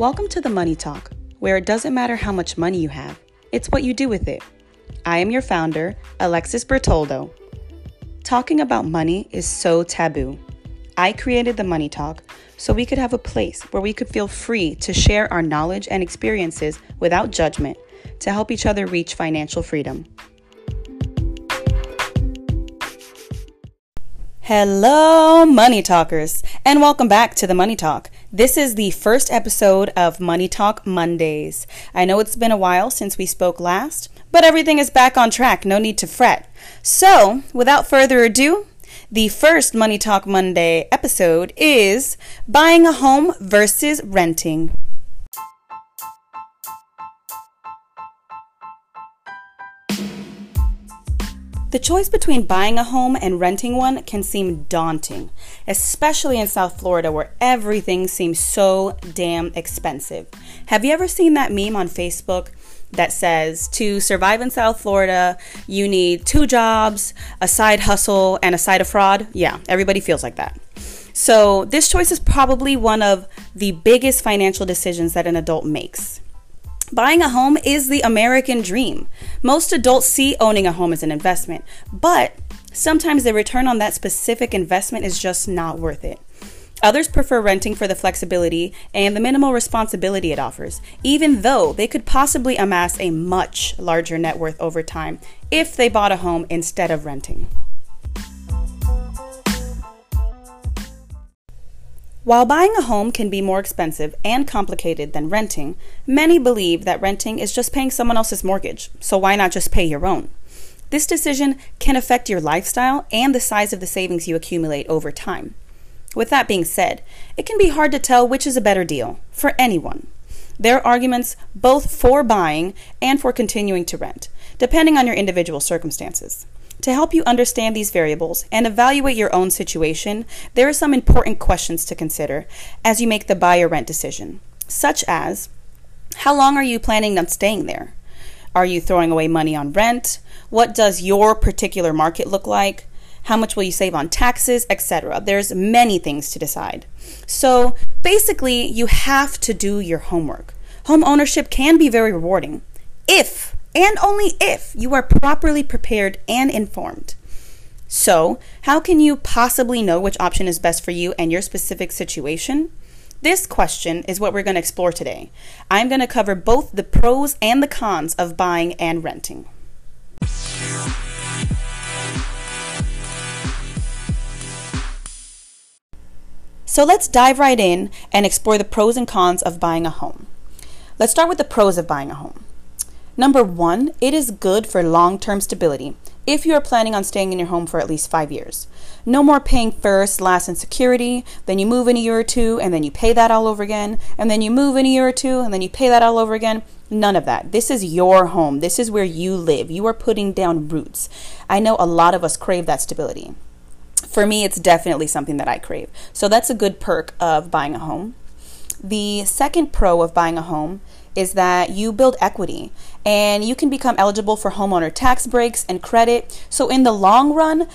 Welcome to the Money Talk, where it doesn't matter how much money you have, it's what you do with it. I am your founder, Alexis Bertoldo. Talking about money is so taboo. I created the Money Talk so we could have a place where we could feel free to share our knowledge and experiences without judgment to help each other reach financial freedom. Hello, Money Talkers, and welcome back to the Money Talk. This is the first episode of Money Talk Mondays. I know it's been a while since we spoke last, but everything is back on track, no need to fret. So, without further ado, the first Money Talk Monday episode is Buying a Home versus Renting. The choice between buying a home and renting one can seem daunting, especially in South Florida where everything seems so damn expensive. Have you ever seen that meme on Facebook that says to survive in South Florida, you need two jobs, a side hustle, and a side of fraud? Yeah, everybody feels like that. So, this choice is probably one of the biggest financial decisions that an adult makes. Buying a home is the American dream. Most adults see owning a home as an investment, but sometimes the return on that specific investment is just not worth it. Others prefer renting for the flexibility and the minimal responsibility it offers, even though they could possibly amass a much larger net worth over time if they bought a home instead of renting. While buying a home can be more expensive and complicated than renting, many believe that renting is just paying someone else's mortgage, so why not just pay your own? This decision can affect your lifestyle and the size of the savings you accumulate over time. With that being said, it can be hard to tell which is a better deal for anyone. There are arguments both for buying and for continuing to rent, depending on your individual circumstances. To help you understand these variables and evaluate your own situation, there are some important questions to consider as you make the buy or rent decision, such as How long are you planning on staying there? Are you throwing away money on rent? What does your particular market look like? How much will you save on taxes, etc. There's many things to decide. So, basically, you have to do your homework. Home ownership can be very rewarding if and only if you are properly prepared and informed. So, how can you possibly know which option is best for you and your specific situation? This question is what we're going to explore today. I'm going to cover both the pros and the cons of buying and renting. So let's dive right in and explore the pros and cons of buying a home. Let's start with the pros of buying a home. Number one, it is good for long term stability if you are planning on staying in your home for at least five years. No more paying first, last, and security, then you move in a year or two, and then you pay that all over again, and then you move in a year or two, and then you pay that all over again. None of that. This is your home. This is where you live. You are putting down roots. I know a lot of us crave that stability. For me, it's definitely something that I crave. So that's a good perk of buying a home. The second pro of buying a home is that you build equity and you can become eligible for homeowner tax breaks and credit. So, in the long run,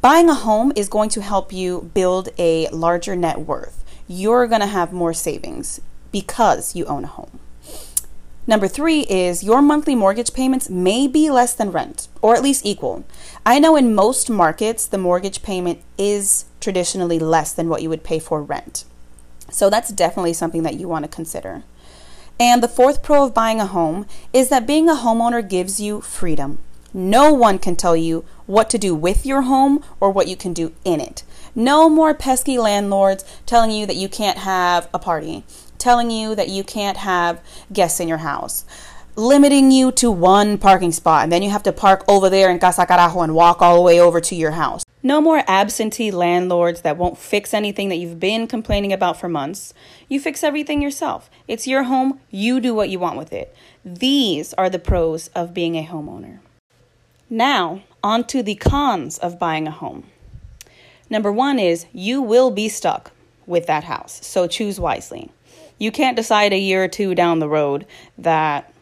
buying a home is going to help you build a larger net worth. You're going to have more savings because you own a home. Number three is your monthly mortgage payments may be less than rent, or at least equal. I know in most markets, the mortgage payment is traditionally less than what you would pay for rent. So that's definitely something that you want to consider. And the fourth pro of buying a home is that being a homeowner gives you freedom. No one can tell you what to do with your home or what you can do in it. No more pesky landlords telling you that you can't have a party, telling you that you can't have guests in your house, limiting you to one parking spot, and then you have to park over there in Casa Carajo and walk all the way over to your house. No more absentee landlords that won't fix anything that you've been complaining about for months. You fix everything yourself. It's your home, you do what you want with it. These are the pros of being a homeowner. Now, on to the cons of buying a home. Number one is you will be stuck with that house, so choose wisely. You can't decide a year or two down the road that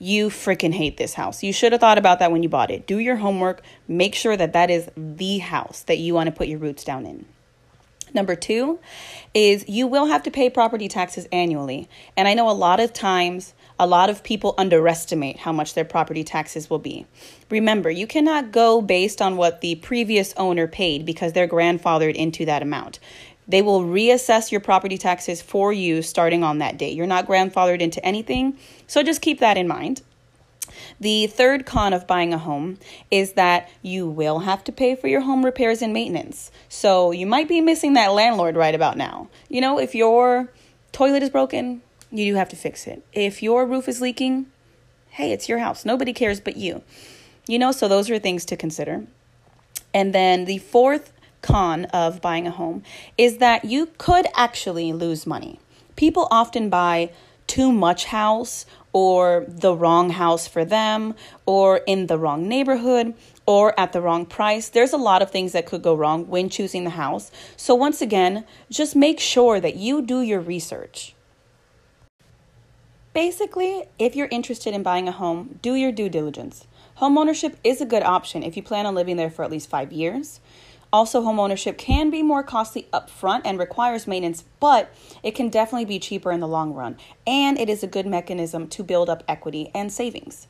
you freaking hate this house. You should have thought about that when you bought it. Do your homework. Make sure that that is the house that you want to put your roots down in. Number two is you will have to pay property taxes annually. And I know a lot of times, a lot of people underestimate how much their property taxes will be. Remember, you cannot go based on what the previous owner paid because they're grandfathered into that amount. They will reassess your property taxes for you starting on that date. You're not grandfathered into anything, so just keep that in mind. The third con of buying a home is that you will have to pay for your home repairs and maintenance. So you might be missing that landlord right about now. You know, if your toilet is broken, you do have to fix it. If your roof is leaking, hey, it's your house. Nobody cares but you. You know, so those are things to consider. And then the fourth con of buying a home is that you could actually lose money. People often buy too much house or the wrong house for them or in the wrong neighborhood or at the wrong price. There's a lot of things that could go wrong when choosing the house. So, once again, just make sure that you do your research. Basically, if you're interested in buying a home, do your due diligence. Homeownership is a good option if you plan on living there for at least five years. Also, homeownership can be more costly upfront and requires maintenance, but it can definitely be cheaper in the long run. And it is a good mechanism to build up equity and savings.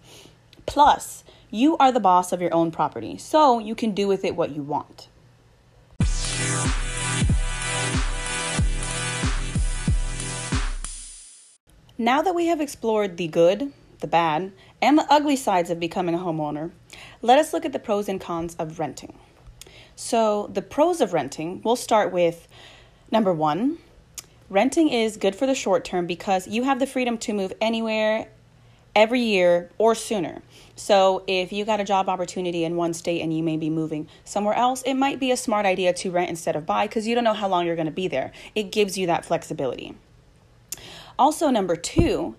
Plus, you are the boss of your own property, so you can do with it what you want. Now that we have explored the good, the bad, and the ugly sides of becoming a homeowner, let us look at the pros and cons of renting. So, the pros of renting, we'll start with number one renting is good for the short term because you have the freedom to move anywhere every year or sooner. So, if you got a job opportunity in one state and you may be moving somewhere else, it might be a smart idea to rent instead of buy because you don't know how long you're going to be there. It gives you that flexibility. Also, number two,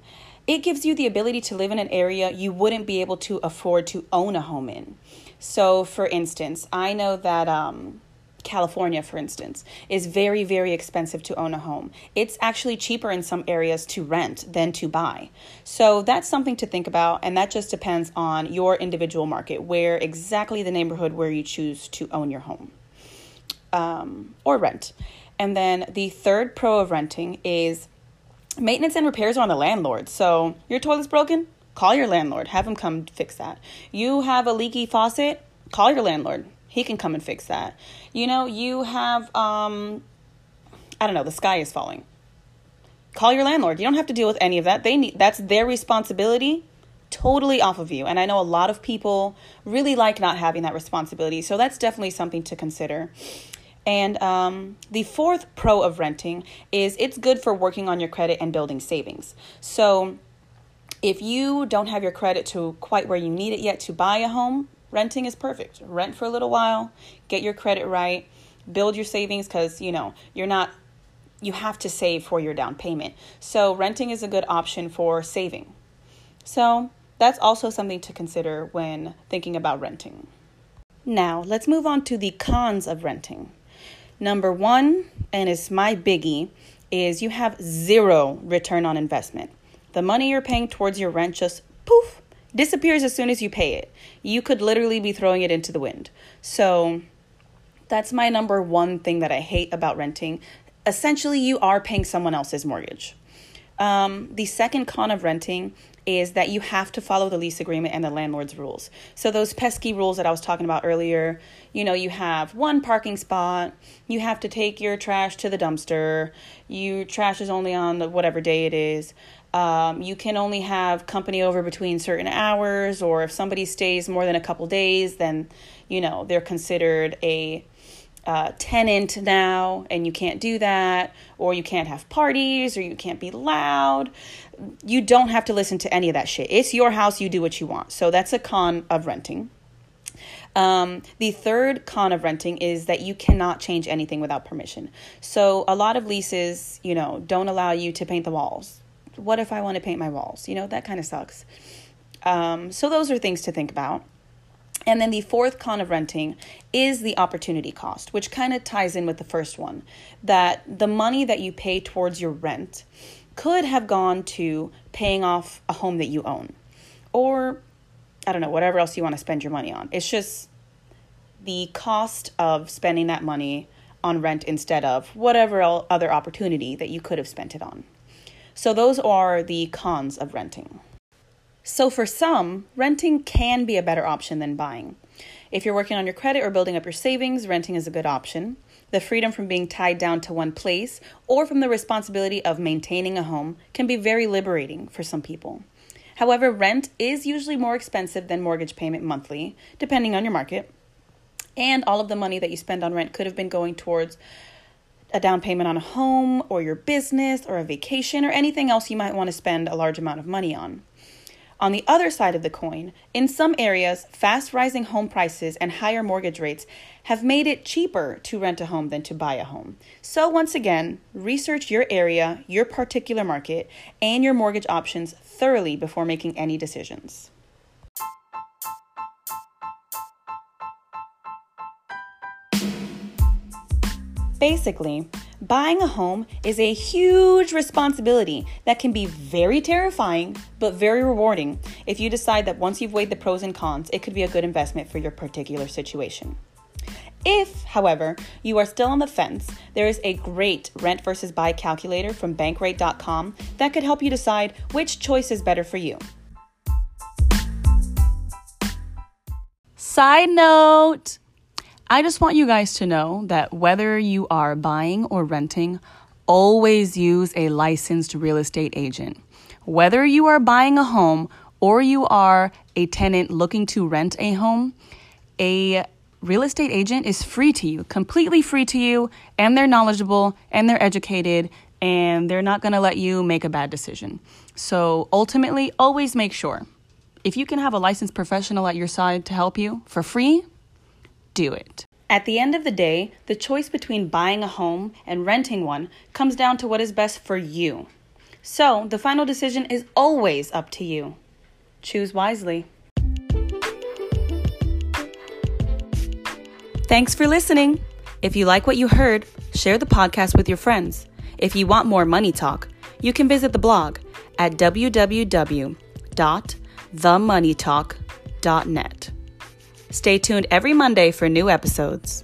it gives you the ability to live in an area you wouldn't be able to afford to own a home in. So, for instance, I know that um, California, for instance, is very, very expensive to own a home. It's actually cheaper in some areas to rent than to buy. So, that's something to think about, and that just depends on your individual market, where exactly the neighborhood where you choose to own your home um, or rent. And then the third pro of renting is maintenance and repairs are on the landlord. So, your toilet's broken? Call your landlord, have him come fix that. You have a leaky faucet, call your landlord. He can come and fix that. You know, you have um I don't know, the sky is falling. Call your landlord. You don't have to deal with any of that. They need that's their responsibility totally off of you. And I know a lot of people really like not having that responsibility. So that's definitely something to consider. And um, the fourth pro of renting is it's good for working on your credit and building savings. So if you don't have your credit to quite where you need it yet to buy a home, renting is perfect. Rent for a little while, get your credit right, build your savings because, you know, you're not you have to save for your down payment. So renting is a good option for saving. So that's also something to consider when thinking about renting. Now, let's move on to the cons of renting. Number one, and it's my biggie, is you have zero return on investment. The money you're paying towards your rent just poof disappears as soon as you pay it. You could literally be throwing it into the wind. So that's my number one thing that I hate about renting. Essentially, you are paying someone else's mortgage. Um, the second con of renting is that you have to follow the lease agreement and the landlord's rules. So those pesky rules that I was talking about earlier, you know, you have one parking spot, you have to take your trash to the dumpster, your trash is only on whatever day it is. Um, you can only have company over between certain hours, or if somebody stays more than a couple days, then you know they're considered a uh, tenant now, and you can't do that, or you can't have parties, or you can't be loud. You don't have to listen to any of that shit. It's your house, you do what you want. So that's a con of renting. Um, the third con of renting is that you cannot change anything without permission. So a lot of leases, you know, don't allow you to paint the walls what if I want to paint my walls? You know, that kind of sucks. Um, so those are things to think about. And then the fourth con of renting is the opportunity cost, which kind of ties in with the first one that the money that you pay towards your rent could have gone to paying off a home that you own or I don't know, whatever else you want to spend your money on. It's just the cost of spending that money on rent instead of whatever other opportunity that you could have spent it on. So, those are the cons of renting. So, for some, renting can be a better option than buying. If you're working on your credit or building up your savings, renting is a good option. The freedom from being tied down to one place or from the responsibility of maintaining a home can be very liberating for some people. However, rent is usually more expensive than mortgage payment monthly, depending on your market. And all of the money that you spend on rent could have been going towards a down payment on a home or your business or a vacation or anything else you might want to spend a large amount of money on. On the other side of the coin, in some areas, fast rising home prices and higher mortgage rates have made it cheaper to rent a home than to buy a home. So, once again, research your area, your particular market, and your mortgage options thoroughly before making any decisions. Basically, buying a home is a huge responsibility that can be very terrifying but very rewarding if you decide that once you've weighed the pros and cons, it could be a good investment for your particular situation. If, however, you are still on the fence, there is a great rent versus buy calculator from bankrate.com that could help you decide which choice is better for you. Side note I just want you guys to know that whether you are buying or renting, always use a licensed real estate agent. Whether you are buying a home or you are a tenant looking to rent a home, a real estate agent is free to you, completely free to you, and they're knowledgeable and they're educated and they're not going to let you make a bad decision. So ultimately, always make sure if you can have a licensed professional at your side to help you for free, do it. At the end of the day, the choice between buying a home and renting one comes down to what is best for you. So, the final decision is always up to you. Choose wisely. Thanks for listening. If you like what you heard, share the podcast with your friends. If you want more money talk, you can visit the blog at www.themoneytalk.net. Stay tuned every Monday for new episodes.